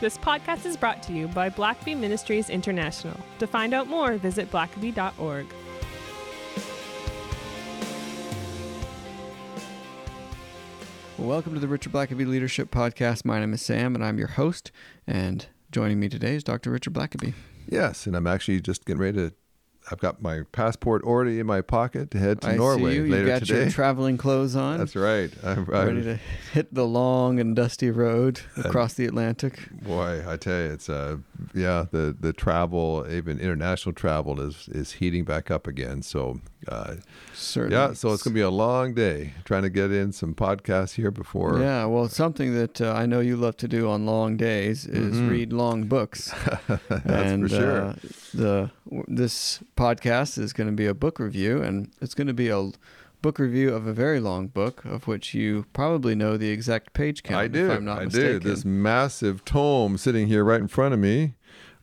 This podcast is brought to you by Blackaby Ministries International. To find out more, visit blackaby.org. Welcome to the Richard Blackaby Leadership Podcast. My name is Sam, and I'm your host. And joining me today is Dr. Richard Blackaby. Yes, and I'm actually just getting ready to. I've got my passport already in my pocket to head to I Norway see you. later you got today. your traveling clothes on. That's right. I'm, ready I'm, to hit the long and dusty road across the Atlantic. boy, I tell you, it's uh, yeah, the the travel, even international travel, is is heating back up again. So, uh, Certainly. yeah, so it's gonna be a long day trying to get in some podcasts here before. Yeah, well, something that uh, I know you love to do on long days is Mhm. read long books. That's and for sure. uh, the this podcast is going to be a book review, and it's going to be a book review of a very long book, of which you probably know the exact page count. I if do. I'm not I mistaken. do. This massive tome sitting here right in front of me.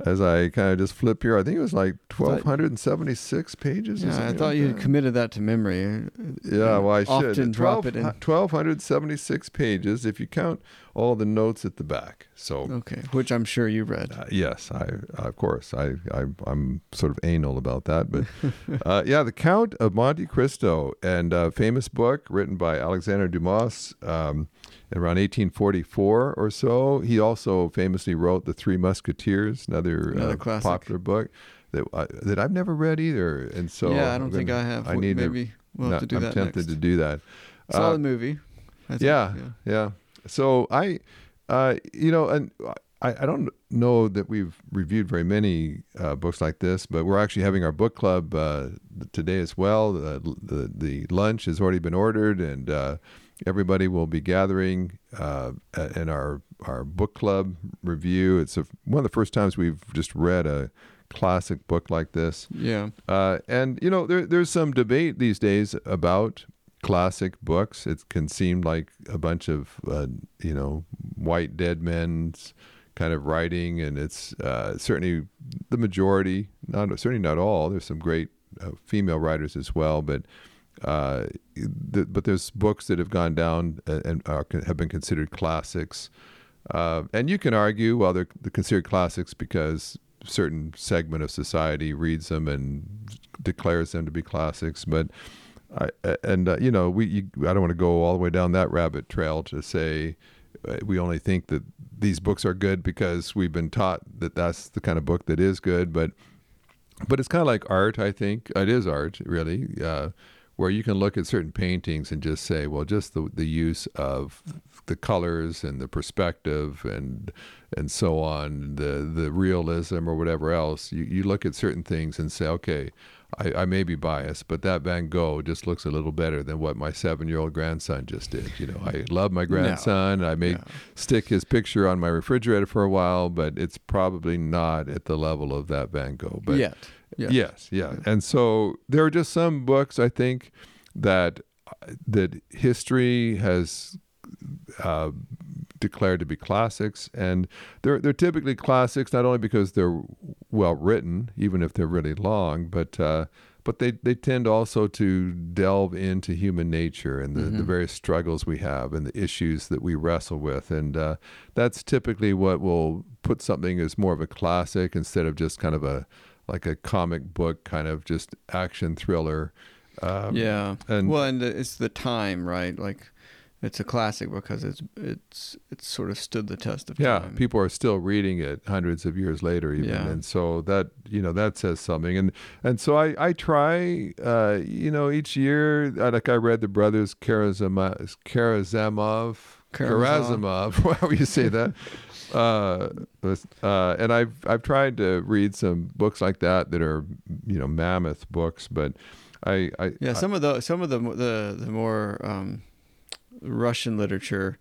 As I kind of just flip here, I think it was like twelve hundred and seventy-six pages. Yeah, I thought like you that. committed that to memory. Yeah, well, I should. often drop it in. 1,276 pages if you count all the notes at the back. So, Okay, which I'm sure you read. uh, yes, I of course I, I I'm sort of anal about that, but uh, yeah, the Count of Monte Cristo and uh, famous book written by Alexandre Dumas. Um, Around 1844 or so, he also famously wrote *The Three Musketeers*, another, Another uh, classic. popular book that I, that I've never read either. And so, yeah, I don't think gonna- I have. I need to Maybe we'll have to do I'm that tempted next. to do that. Saw Uh, movie. I think, yeah, yeah. So I, uh, you know, and I, I don't know that we've reviewed very many uh, books like this, but we're actually having our book club uh, today as well. The, the the lunch has already been ordered, and uh, everybody will be gathering uh, in our our book club review. It's a, one of the first times we've just read a classic book like this. Yeah. Uh, and you know, there, there's some debate these days about classic books. It can seem like a bunch of uh, you know white dead men's kind of writing, and it's uh, certainly the majority. Not certainly not all. There's some great uh, female writers as well, but. Uh, but there's books that have gone down and, and are, have been considered classics, uh, and you can argue, well, they're, they're considered classics because certain segment of society reads them and declares them to be classics. But I, and uh, you know, we you, I don't want to go all the way down that rabbit trail to say uh, we only think that these books are good because we've been taught that that's the kind of book that is good. But but it's kind of like art. I think it is art, really. Uh, where you can look at certain paintings and just say, well, just the the use of the colors and the perspective and and so on, the the realism or whatever else. You you look at certain things and say, okay, I, I may be biased, but that Van Gogh just looks a little better than what my seven year old grandson just did. You know, I love my grandson. I may No. stick his picture on my refrigerator for a while, but it's probably not at the level of that Van Gogh. But Yet. Yes. Yes, yeah. And so there are just some books I think that that history has uh, declared to be classics, and they're they're typically classics not only because they're well written, even if they're really long, but uh, but they, they tend also to delve into human nature and the, the various struggles we have and the issues that we wrestle with, and uh, that's typically what will put something as more of a classic instead of just kind of a like a comic book kind of just action thriller. Um, Yeah. and- well, and it's the time, right? Like, it's a classic because it's it's it's sort of stood the test of yeah, time. people are still reading it hundreds of years later, even, Yeah. and so that you know that says something. And and so I I try, uh, you know, each year, uh, like I read the brothers Karazama, Karazamov, Karamazov. Karazimov, however you say that. Uh, uh, and I've I've tried to read some books like that that are you know mammoth books, but I, I Yeah, I- some of the some of the the the more um, Russian literature,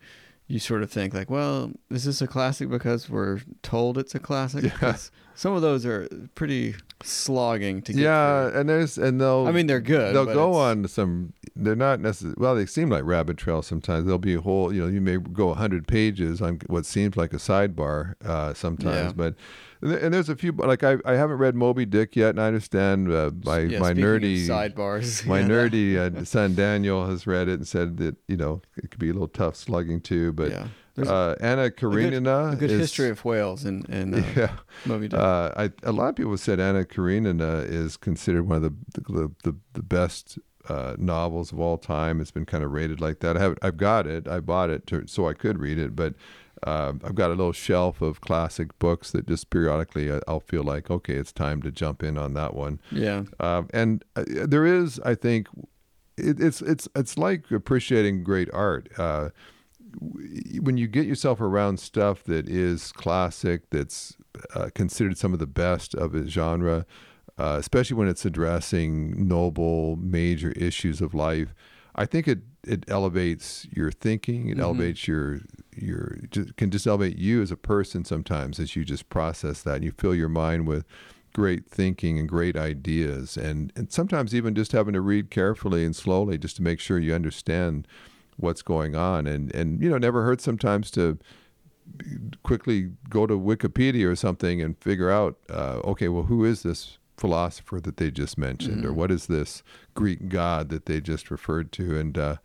you sort of think like, well, is this a classic because we're told it's a classic? Yeah. Some of those are pretty slogging to get. yeah, through. and there's and they'll I mean they're good. they'll go it's- on some they're not necessarily well they seem like rabbit trails sometimes there'll be a whole you know you may go 100 pages on what seems like a sidebar uh, sometimes Yeah. but and there's a few like I, I haven't read moby dick yet and i understand uh, my Yeah, my nerdy sidebars. my nerdy uh, son daniel has read it and said that you know it could be a little tough slugging too but yeah. Uh, Anna Karenina a good is, history of whales and in uh, yeah. Moby Dick. Uh, I, a lot of people said Anna Karenina is considered one of the the, the, the best uh, novels of all time. It's been kind of rated like that. I have I've got it. I bought it to, so I could read it, but uh, I've got a little shelf of classic books that just periodically I- I'll feel like okay, it's time to jump in on that one. yeah. Um, and uh, there is, I think, it, it's it's it's like appreciating great art. Uh, when you get yourself around stuff that is classic, that's uh, considered some of the best of its genre, uh, especially when it's addressing noble, major issues of life, I think it it elevates your thinking. It Mhm. elevates your your can just elevate you as a person sometimes as you just process that and you fill your mind with great thinking and great ideas and and sometimes even just having to read carefully and slowly just to make sure you understand what's going on and and you know never hurts sometimes to quickly go to Wikipedia or something and figure out uh, okay well who is this philosopher that they just mentioned or Mhm. what is this Greek god that they just referred to and uh,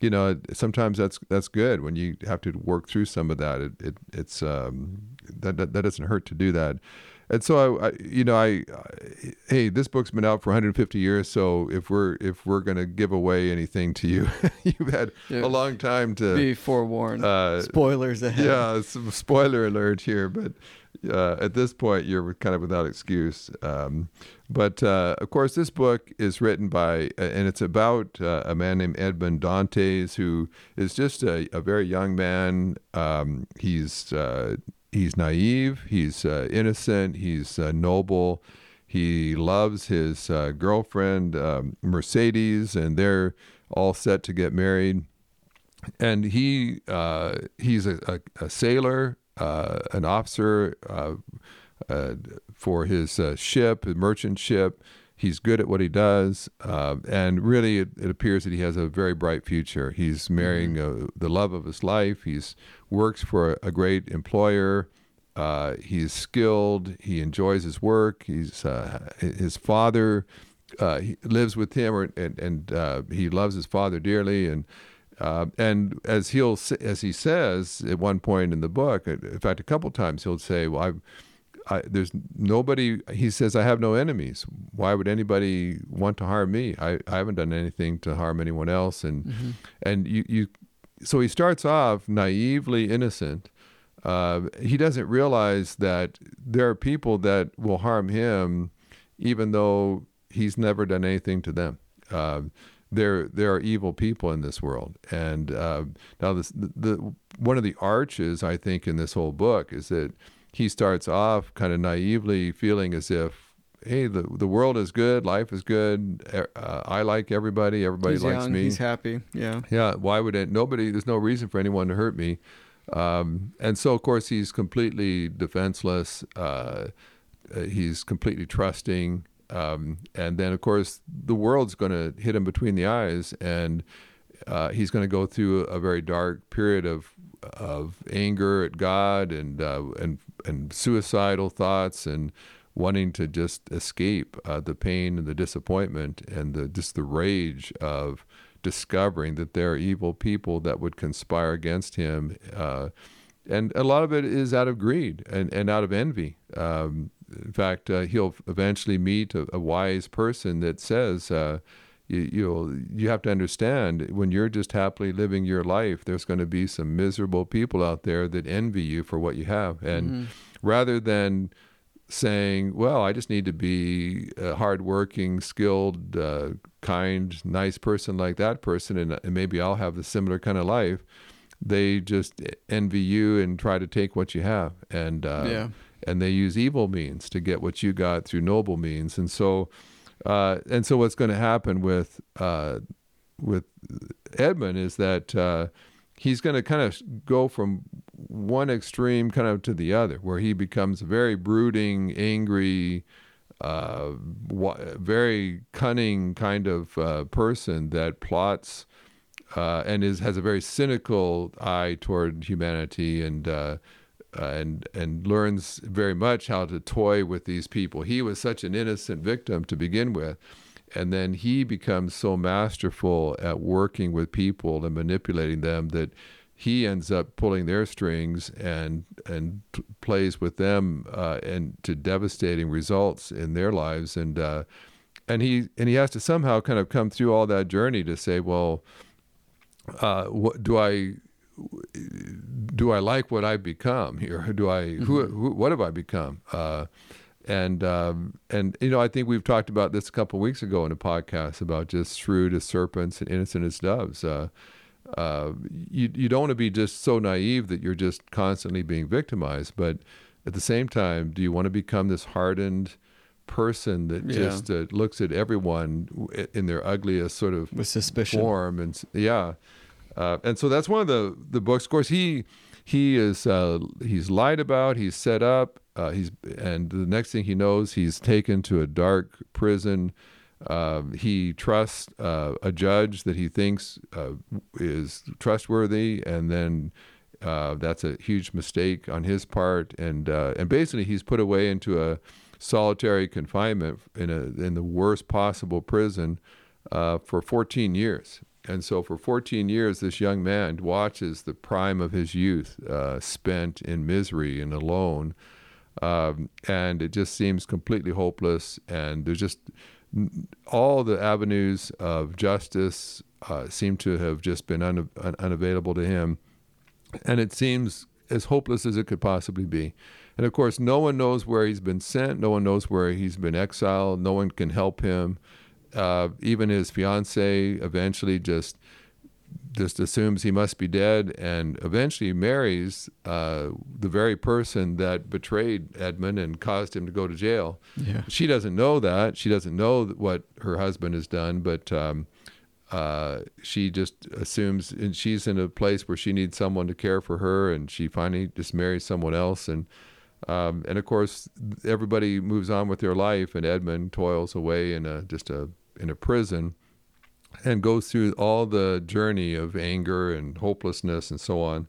you know sometimes that's that's good when you have to work through some of that it, it it's um, that, that that doesn't hurt to do that and so I, I you know I, I hey this book's been out for 150 years so if we're if we're going to give away anything to you you've had Yeah. a long time to Be forewarned. uh, Spoilers ahead. yeah, some spoiler alert here, but uh, at this point, you're kind of without excuse. Um, but uh, of course, this book is written by, uh, and it's about uh, a man named Edmond Dantes, who is just a, a very young man. Um, he's uh, he's naive, he's uh, innocent, he's noble. He loves his girlfriend um, Mercedes, and they're all set to get married and he he's a, a, a sailor, uh, an officer uh, uh, for his uh, ship, a merchant ship. He's good at what he does, uh, and really, it, it appears that he has a very bright future. He's marrying uh, the love of his life. He's works for a, great employer. Uh, he's skilled. He enjoys his work. He's uh, his father uh, he lives with him, or, and and uh, he loves his father dearly, and uh, and as he'll as he says at one point in the book, in fact, a couple times he'll say, "Well, I've." I, there's nobody. He says, "I have no enemies. Why would anybody want to harm me? I, I haven't done anything to harm anyone else." And Mm-hmm. and you, you so he starts off naively innocent. Uh, he doesn't realize that there are people that will harm him, even though he's never done anything to them. Uh, there, there are evil people in this world, and uh, now this, the, the one of the arches I think in this whole book is that he starts off kind of naively feeling as if, hey, the the world is good, life is good, uh, I like everybody, everybody he's likes young, me. He's happy. Yeah. Yeah, why would it? Nobody. There's no reason for anyone to hurt me. Um, and so, of course, he's completely defenseless. Uh, uh, he's completely trusting. Um, and then, of course, the world's going to hit him between the eyes, and uh, he's going to go through a very dark period of of anger at God and uh, and and suicidal thoughts and wanting to just escape uh, the pain and the disappointment and the just the rage of discovering that there are evil people that would conspire against him. And a lot of it is out of greed and, and out of envy. Um, in fact, uh, he'll eventually meet a, a wise person that says, uh, you, you'll, you have to understand when you're just happily living your life, there's going to be some miserable people out there that envy you for what you have. And Mhm. rather than saying, well, I just need to be a hardworking, skilled, uh, kind, nice person like that person, and, and maybe I'll have the similar kind of life. They just envy you and try to take what you have, and uh, Yeah. and they use evil means to get what you got through noble means, and so uh, and so what's going to happen with uh, with Edmond is that uh, he's going to kind of go from one extreme kind of to the other, where he becomes a very brooding, angry, uh, wa- very cunning kind of uh, person that plots uh, and is has a very cynical eye toward humanity and. Uh, uh, and and learns very much how to toy with these people. He was such an innocent victim to begin with, and then he becomes so masterful at working with people and manipulating them that he ends up pulling their strings and and t- plays with them uh, and to devastating results in their lives and uh, and he and he has to somehow kind of come through all that journey to say well uh, what do I do I like what I've become here? Do I mm-hmm. who, who, what have I become? Uh, and um, and you know I think we've talked about this a couple of weeks ago in a podcast about just shrewd as serpents and innocent as doves. Uh, uh, you you don't want to be just so naive that you're just constantly being victimized, but at the same time, do you want to become this hardened person that yeah. just uh, looks at everyone in their ugliest sort of with suspicion. form and yeah, uh, and so that's one of the the books. Of course, he he is uh, he's lied about, he's set up, uh, he's and the next thing he knows, he's taken to a dark prison uh, he trusts uh, a judge that he thinks uh, is trustworthy, and then that's a huge mistake on his part. And and basically, he's put away into a solitary confinement in a in the worst possible prison for 14 years. And so, for 14 years, this young man watches the prime of his youth spent in misery and alone. Um, and it just seems completely hopeless. And there's just all the avenues of justice uh, seem to have just been un- un- unavailable to him. And it seems as hopeless as it could possibly be. And of course, no one knows where he's been sent. No one knows where he's been exiled. No one can help him. Uh, even his fiancee eventually just just assumes he must be dead and eventually marries uh, the very person that betrayed Edmond and caused him to go to jail. Yeah. She doesn't know that. She doesn't know what her husband has done, but um, uh, she just assumes, and she's in a place where she needs someone to care for her, and she finally just marries someone else. And um, and of course, everybody moves on with their life, and Edmond toils away in a just a in a prison and goes through all the journey of anger and hopelessness and so on.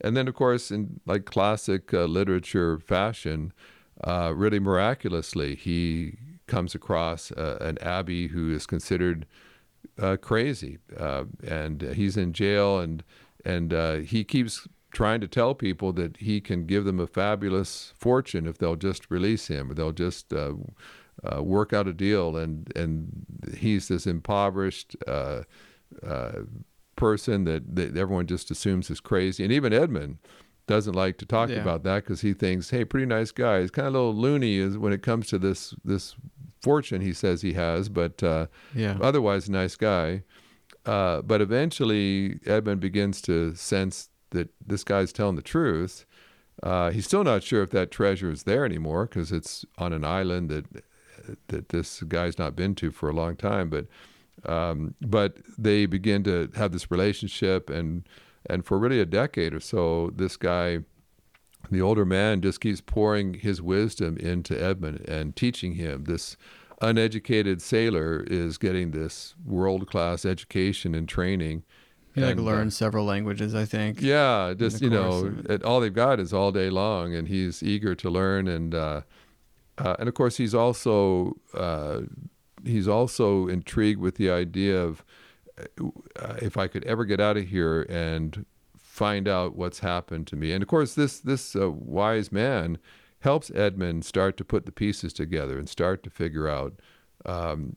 And then, of course, in like classic uh, literature fashion, uh, really miraculously, he comes across uh, an abbey who is considered uh, crazy, uh, and he's in jail, and and uh, he keeps trying to tell people that he can give them a fabulous fortune if they'll just release him, or they'll just uh, work out a deal, and and he's this impoverished uh, uh, person that, that everyone just assumes is crazy, and even Edmond doesn't like to talk yeah. about that because he thinks, hey, pretty nice guy. He's kind of a little loony is when it comes to this this fortune he says he has, but uh, yeah. otherwise a nice guy. Uh, but eventually, Edmond begins to sense that this guy's telling the truth. Uh, he's still not sure if that treasure is there anymore because it's on an island that that this guy's not been to for a long time. But um, but they begin to have this relationship, and and for really a decade or so, this guy, the older man, just keeps pouring his wisdom into Edmond and teaching him. This uneducated sailor is getting this world class education and training. He like learned uh, several languages, I think. Yeah, just you know, it, all they've got is all day long, and he's eager to learn. And uh, uh, and of course, he's also uh, he's also intrigued with the idea of uh, if I could ever get out of here and find out what's happened to me. And of course, this this uh, wise man helps Edmond start to put the pieces together and start to figure out um,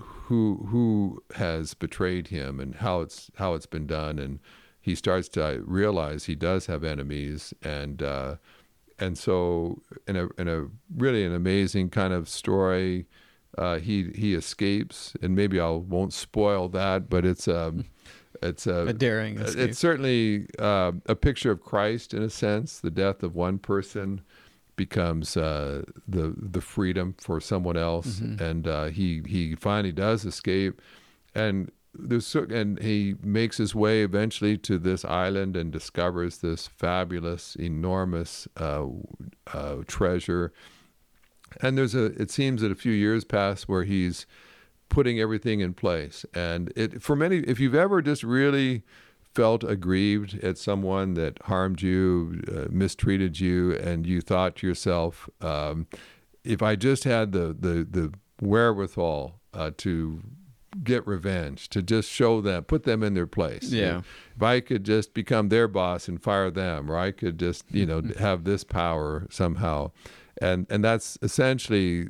who who has betrayed him and how it's how it's been done. And he starts to realize he does have enemies and uh, and so in a in a really an amazing kind of story, uh, he he escapes, and maybe I won't spoil that, but it's um, it's a, a daring. Escape. It's certainly uh, a picture of Christ in a sense. The death of one person becomes uh, the the freedom for someone else, mm-hmm. and uh, he he finally does escape, and there's and he makes his way eventually to this island and discovers this fabulous, enormous uh, uh, treasure. And there's a. It seems that a few years pass where he's putting everything in place. And it for many, if you've ever just really felt aggrieved at someone that harmed you, uh, mistreated you, and you thought to yourself, um, if I just had the the the wherewithal uh, to get revenge, to just show them, put them in their place. Yeah. If I could just become their boss and fire them, or I could just, you know, have this power somehow. And and that's essentially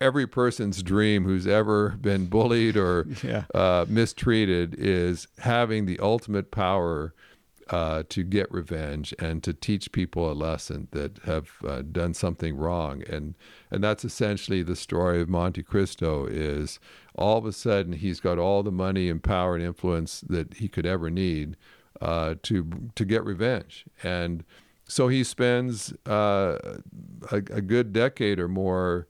every person's dream who's ever been bullied or Yeah. uh, mistreated is having the ultimate power uh, to get revenge and to teach people a lesson that have uh, done something wrong. And and that's essentially the story of Monte Cristo. Is all of a sudden he's got all the money and power and influence that he could ever need uh, to to get revenge. And so he spends uh, a, a good decade or more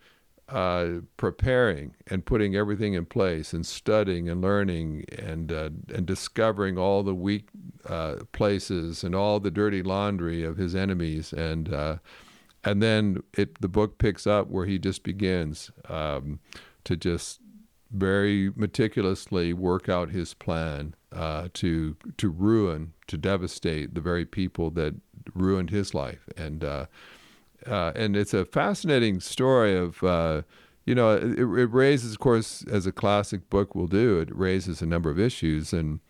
uh, preparing and putting everything in place and studying and learning and uh, and discovering all the weak uh, places and all the dirty laundry of his enemies. And uh, and then it the book picks up where he just begins um, to just very meticulously work out his plan uh, to to ruin to devastate the very people that ruined his life. And uh, uh, and it's a fascinating story of uh, you know it, it raises of course as a classic book will do it raises a number of issues. And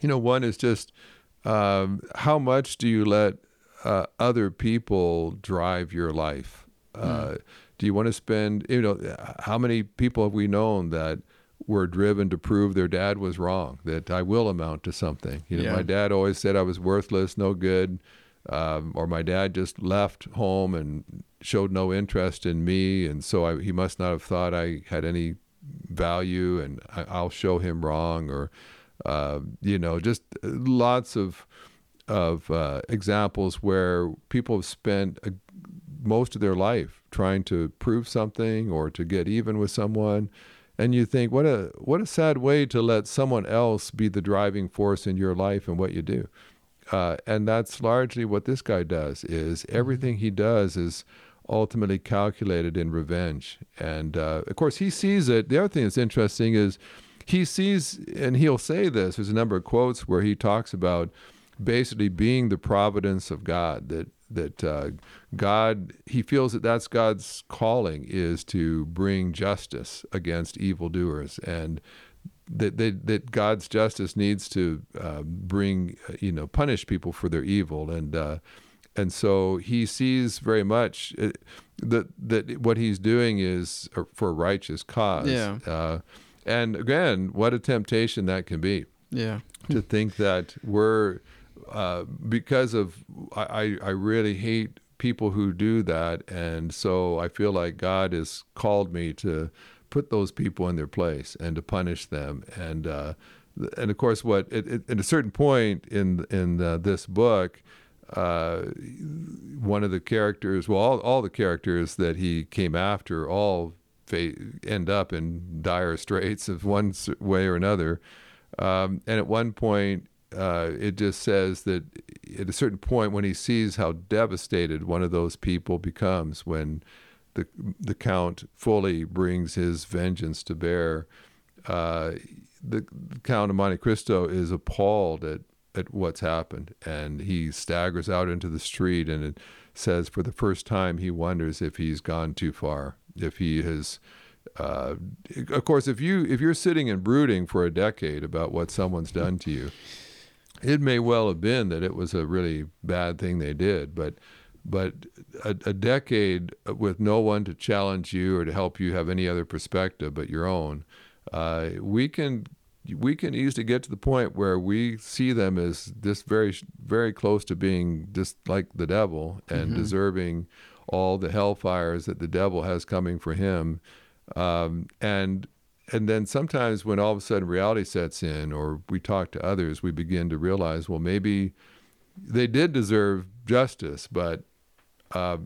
you know one is just um, how much do you let uh, other people drive your life? Uh, do you want to spend you know how many people have we known that were driven to prove their dad was wrong that i will amount to something you know Yeah. my dad always said i was worthless no good um, or my dad just left home and showed no interest in me, and so I, he must not have thought I had any value, and I, I'll show him wrong, or uh, you know, just lots of of uh, examples where people have spent a, most of their life trying to prove something or to get even with someone. And you think, what a what a sad way to let someone else be the driving force in your life and what you do. Uh, and that's largely what this guy does is everything he does is ultimately calculated in revenge. And uh, of course he sees it. The other thing that's interesting is he sees and he'll say this there's a number of quotes where he talks about basically being the providence of god that that uh, god he feels that that's god's calling is to bring justice against evildoers and that, that that God's justice needs to uh, bring uh, you know punish people for their evil and uh, and so he sees very much uh, that that what he's doing is uh, for a righteous cause Yeah. uh, and again what a temptation that can be Yeah. to think that we're uh, because of I, I really hate people who do that. And so I feel like God has called me to put those people in their place and to punish them. And uh, and of course what it, it, at a certain point in in uh, this book uh, one of the characters well all, all the characters that he came after all end up in dire straits of one way or another. Um, and at one point, uh, it just says that at a certain point, when he sees how devastated one of those people becomes, when the the count fully brings his vengeance to bear, uh, the, Count of Monte Cristo is appalled at at what's happened, and he staggers out into the street, and it says for the first time he wonders if he's gone too far, if he has uh, of course, if you if you're sitting and brooding for a decade about what someone's done to you, it may well have been that it was a really bad thing they did, but but a, a decade with no one to challenge you or to help you have any other perspective but your own, uh, we can we can easily get to the point where we see them as this very very close to being just like the devil and deserving all the hellfires that the devil has coming for him. Um, and and then sometimes when all of a sudden reality sets in or we talk to others we begin to realize well maybe they did deserve justice but uh,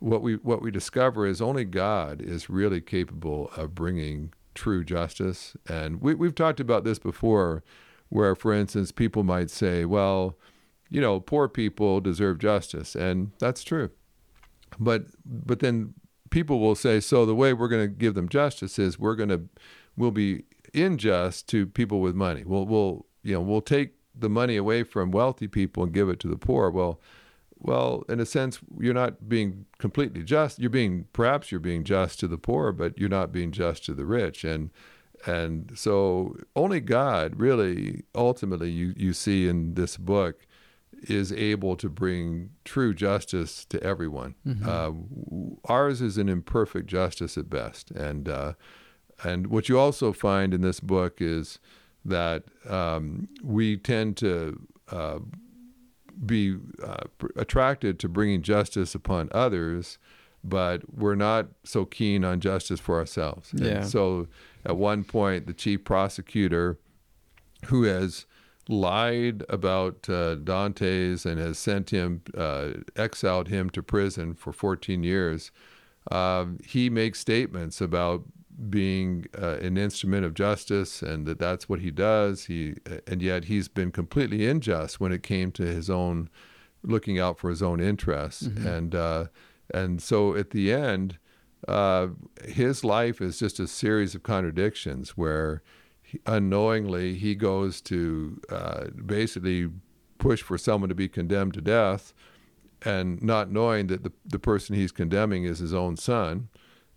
what we what we discover is only God is really capable of bringing true justice. And we, we've talked about this before where for instance people might say well you know poor people deserve justice and that's true. But but then people will say so the way we're going to give them justice is we're going to we'll be unjust to people with money we'll we'll you know we'll take the money away from wealthy people and give it to the poor well well in a sense you're not being completely just you're being perhaps you're being just to the poor but you're not being just to the rich and And so only God really ultimately you, you see in this book is able to bring true justice to everyone. Mm-hmm. Uh, ours is an imperfect justice at best, and uh, and what you also find in this book is that um, we tend to uh, be uh, attracted to bringing justice upon others, but we're not so keen on justice for ourselves. And Yeah. so at one point, the chief prosecutor, who has lied about uh, Dantes and has sent him, uh, exiled him to prison for 14 years, um, he makes statements about being uh, an instrument of justice and that that's what he does. He and yet he's been completely unjust when it came to his own looking out for his own interests. And uh, and so at the end, uh, his life is just a series of contradictions where he, unknowingly he goes to uh, basically push for someone to be condemned to death and not knowing that the, the person he's condemning is his own son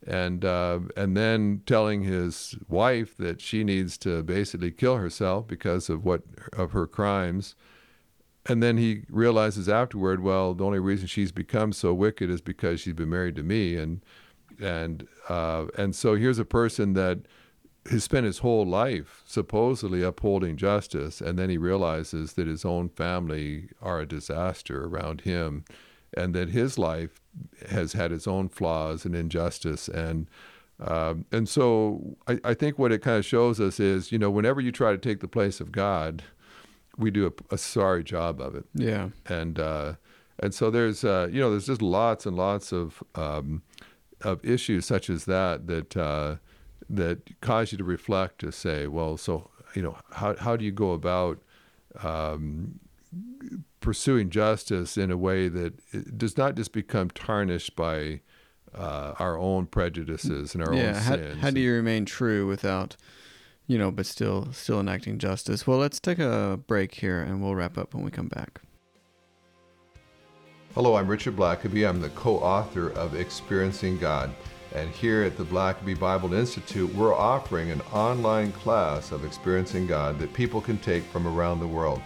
and uh, and then telling his wife that she needs to basically kill herself because of what of her crimes. And then he realizes afterward well the only reason she's become so wicked is because she's been married to me. And and uh, and so here's a person that has spent his whole life supposedly upholding justice. And then he realizes that his own family are a disaster around him and that his life has had its own flaws and injustice and um, and so I, I think what it kind of shows us is you know whenever you try to take the place of God we do a, a sorry job of it Yeah. and uh, and so there's uh, you know there's just lots and lots of um, of issues such as that that uh, that cause you to reflect to say well so you know how how do you go about um, pursuing justice in a way that it does not just become tarnished by uh, our own prejudices and our yeah. own How, sins. how do you remain true without, you know, but still still enacting justice? Well, let's take a break here, and we'll wrap up when we come back. Hello, I'm Richard Blackaby. I'm the co author of Experiencing God. And here at the Blackaby Bible Institute, we're offering an online class of Experiencing God that people can take from around the world.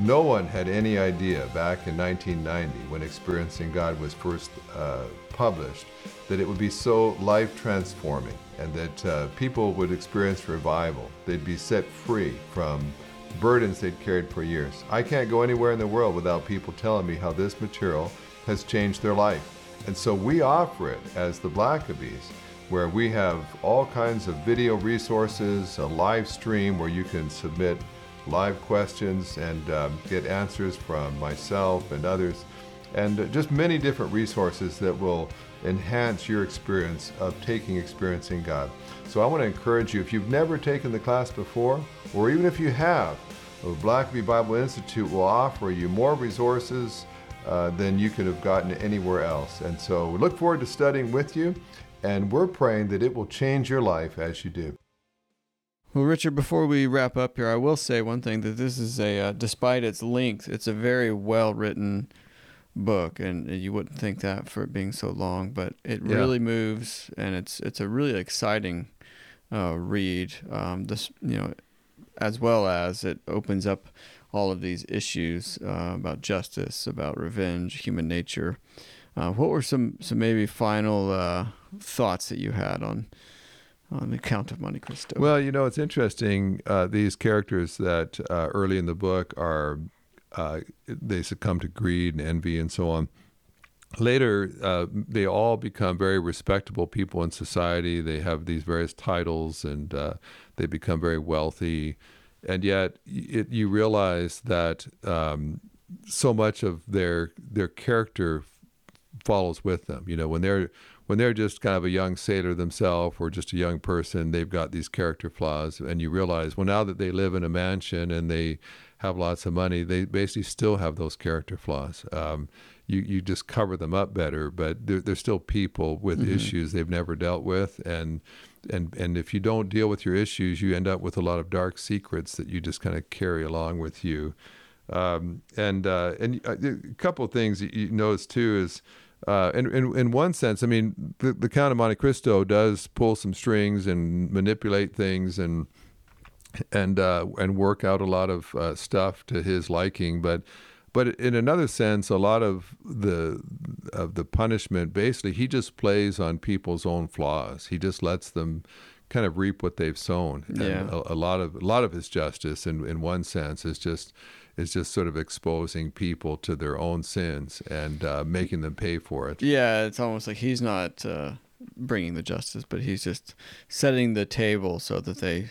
No one had any idea back in 1990 when Experiencing God was first uh, published that it would be so life transforming and that uh, people would experience revival. They'd be set free from burdens they'd carried for years. I can't go anywhere in the world without people telling me how this material has changed their life. And so we offer it as the Blackabys, where we have all kinds of video resources, a live stream where you can submit live questions and um, get answers from myself and others, and just many different resources that will enhance your experience of taking experiencing God. So I want to encourage you if you've never taken the class before, or even if you have, the Blackaby Bible Institute will offer you more resources uh, than you could have gotten anywhere else. And so we look forward to studying with you, and we're praying that it will change your life as you do. Well, Richard, before we wrap up here, I will say one thing that this is a, uh, despite its length, it's a very well written book, and you wouldn't think that for it being so long, but it Yeah. really moves, and it's it's a really exciting uh, read. Um, this, you know, as well as it opens up all of these issues uh, about justice, about revenge, human nature. Uh, what were some some maybe final uh, thoughts that you had on on the Count of Monte Cristo? Well, you know, it's interesting. Uh, these characters that uh, early in the book are, uh, they succumb to greed and envy and so on. Later, uh, they all become very respectable people in society. They have these various titles and uh, they become very wealthy. And yet, it, you realize that um, so much of their their character follows with them. You know, when they're when they're just kind of a young sailor themselves or just a young person, they've got these character flaws, and you realize, well, now that they live in a mansion and they have lots of money, they basically still have those character flaws. Um, you you just cover them up better, but they're, they're still people with issues they've never dealt with, and and and if you don't deal with your issues, you end up with a lot of dark secrets that you just kind of carry along with you. Um, and uh, and uh, a couple of things you notice too is uh, in, in in one sense, I mean, the, the Count of Monte Cristo does pull some strings and manipulate things and and uh, and work out a lot of uh, stuff to his liking, but but in another sense, a lot of the of the punishment basically he just plays on people's own flaws. He just lets them kind of reap what they've sown. Yeah. And a, a lot of a lot of his justice, in in one sense, is just is just sort of exposing people to their own sins and uh, making them pay for it. Yeah, it's almost like he's not uh, bringing the justice, but he's just setting the table so that they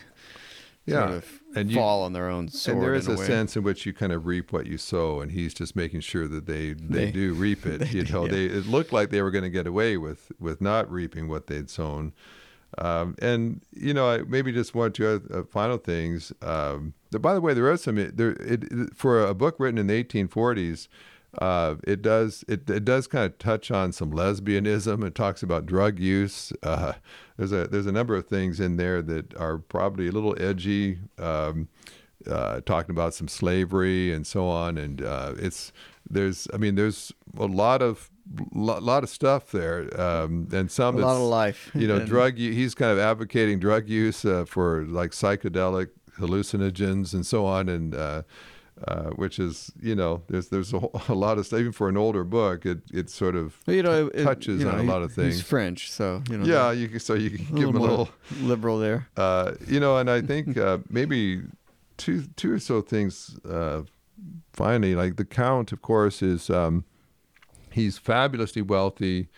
Yeah, sort of and you- fall on their own sword. and there is a, a, sense in which you kind of reap what you sow, and he's just making sure that they they, They- do reap it. you do, know, yeah. they it looked like they were going to get away with with not reaping what they'd sown. Um, and you know, I maybe just one or two other, uh, final things. Um, by the way, there are some there it, it, for a book written in the 1840s. Uh, it does it, it does kind of touch on some lesbianism. It talks about drug use. Uh, there's a there's a number of things in there that are probably a little edgy. Um, uh, talking about some slavery and so on, and uh, it's there's I mean there's a lot of lot, lot of stuff there, um, and a some lot of life. you know And- drug he's kind of advocating drug use uh, for like psychedelic hallucinogens and so on and uh, uh, which is you know there's there's a, whole, a lot of stuff even for an older book it it sort of you know, it, touches you know, on a he- lot of things. He's French, so you know. yeah you so you can give him a little liberal there. uh, you know, and I think uh, maybe two two or so things. Uh, finally, like the count, of course, is um, he's fabulously wealthy.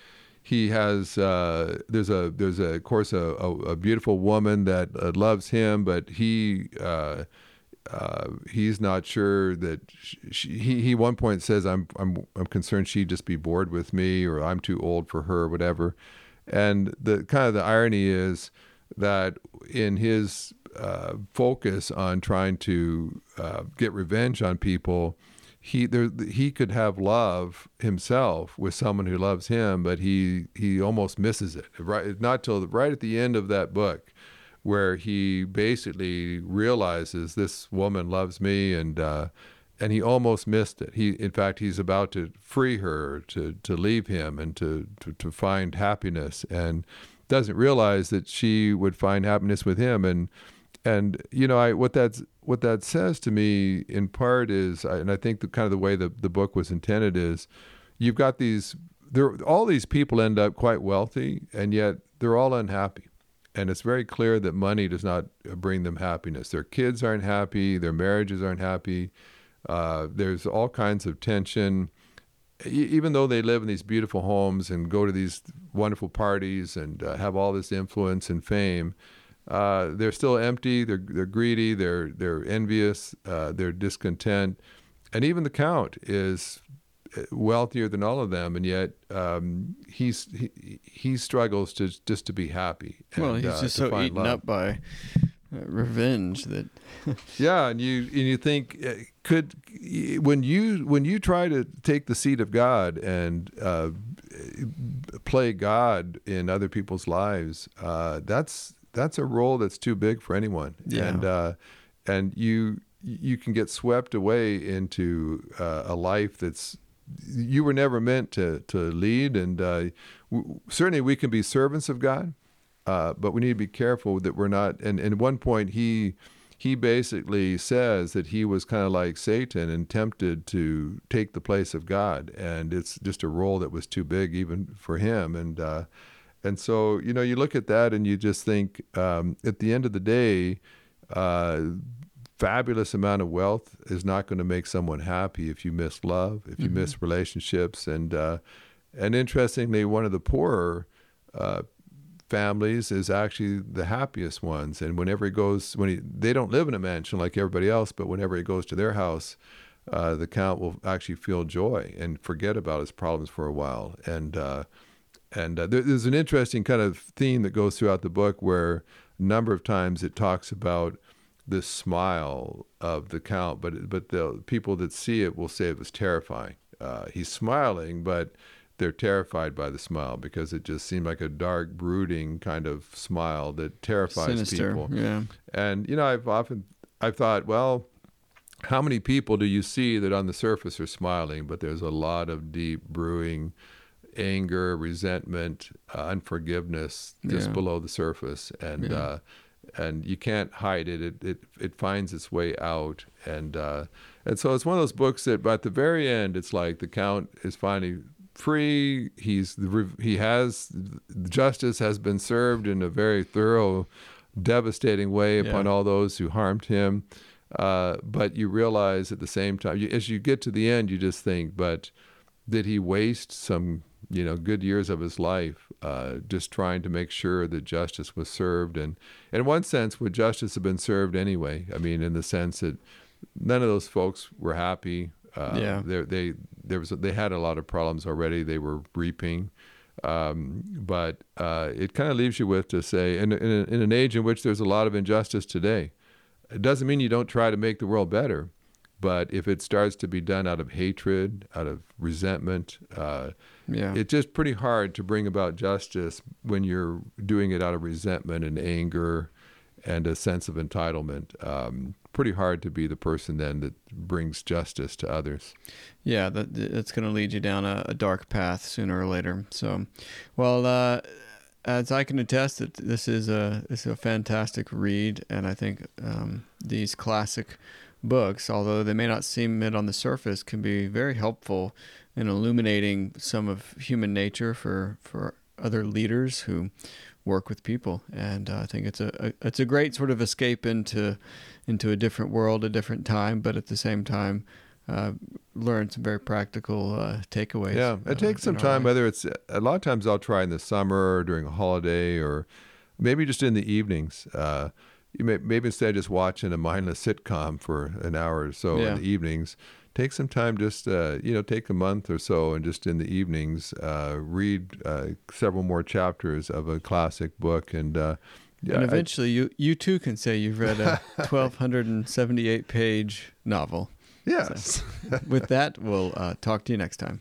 He has uh, there's a there's a of course a, a, a beautiful woman that uh, loves him, but he uh, uh, he's not sure that she, he he one point says I'm I'm I'm concerned she'd just be bored with me or I'm too old for her, or whatever. And the kind of the irony is that in his uh, focus on trying to uh, get revenge on people, he there he could have love himself with someone who loves him, but he he almost misses it. Right, not till right at the end of that book, where he basically realizes this woman loves me and. Uh, and he almost missed it. He, in fact, he's about to free her to, to leave him and to, to, to find happiness, and doesn't realize that she would find happiness with him. And and you know, I what that's what that says to me in part is, and I think the kind of the way the the book was intended is, you've got these there all these people end up quite wealthy, and yet they're all unhappy. And it's very clear that money does not bring them happiness. Their kids aren't happy. Their marriages aren't happy. Uh, there's all kinds of tension. Even though they live in these beautiful homes and go to these wonderful parties and uh, have all this influence and fame, uh, they're still empty. They're they're greedy. They're they're envious. Uh, they're discontent. And even the count is uh, wealthier than all of them, and yet um, he's he, he struggles to just to be happy. Well, he's uh, just so eaten love. up by uh, revenge that Yeah, and you and you think uh, could when you when you try to take the seat of God and uh, play God in other people's lives, uh, that's that's a role that's too big for anyone. Yeah. And uh, and you you can get swept away into uh, a life that's you were never meant to to lead, and uh, w- certainly we can be servants of God. Uh, but we need to be careful that we're not. And, and at one point, he he basically says that he was kind of like Satan and tempted to take the place of God, and it's just a role that was too big even for him. And uh, and so you know, you look at that and you just think, um, at the end of the day, uh, fabulous amount of wealth is not going to make someone happy if you miss love, if you miss relationships, and uh, and interestingly, one of the poorer uh, families is actually the happiest ones. And whenever he goes, when he, they don't live in a mansion like everybody else, but whenever he goes to their house, uh, the count will actually feel joy and forget about his problems for a while. And uh, and uh, there, there's an interesting kind of theme that goes throughout the book where a number of times it talks about this smile of the count, but but the people that see it will say it was terrifying. Uh, he's smiling, but they're terrified by the smile because it just seemed like a dark, brooding kind of smile that terrifies sinister. people. Yeah. And you know, I've often I've thought, well, how many people do you see that on the surface are smiling, but there's a lot of deep brewing anger, resentment, uh, unforgiveness just Yeah. below the surface, and Yeah. uh, and you can't hide it. It it it finds its way out, and uh, and so it's one of those books that, by the very end, it's like the count is finally free. He's the he has justice has been served in a very thorough, devastating way upon Yeah. all those who harmed him. Uh, but you realize at the same time, you, as you get to the end, you just think, but did he waste some, you know, good years of his life uh, just trying to make sure that justice was served? And in one sense, would justice have been served anyway? I mean, in the sense that none of those folks were happy. Uh, Yeah. They they there was they had a lot of problems already. They were reaping. Um, but uh, it kind of leaves you with to say, in, in, a, in an age in which there's a lot of injustice today, it doesn't mean you don't try to make the world better. But if it starts to be done out of hatred, out of resentment, uh, Yeah. it's just pretty hard to bring about justice when you're doing it out of resentment and anger and a sense of entitlement. Um, pretty hard to be the person then that brings justice to others. Yeah, that that's going to lead you down a, a dark path sooner or later. So, well, uh, as I can attest, that this is a this is a fantastic read, and I think um, these classic books, although they may not seem it on the surface, can be very helpful in illuminating some of human nature for for other leaders who work with people. And uh, I think it's a, a it's a great sort of escape into into a different world, a different time, but at the same time uh, learn some very practical uh, takeaways. Yeah, uh, it takes some time. life. Whether it's a lot of times I'll try in the summer or during a holiday or maybe just in the evenings. You may maybe instead of just watching a mindless sitcom for an hour or so Yeah. in the evenings, take some time. Just uh, you know, take a month or so, and just in the evenings, uh, read uh, several more chapters of a classic book. And uh, yeah, and I- eventually, you you too can say you've read a 1,278 page novel. yes. With that, we'll uh, talk to you next time.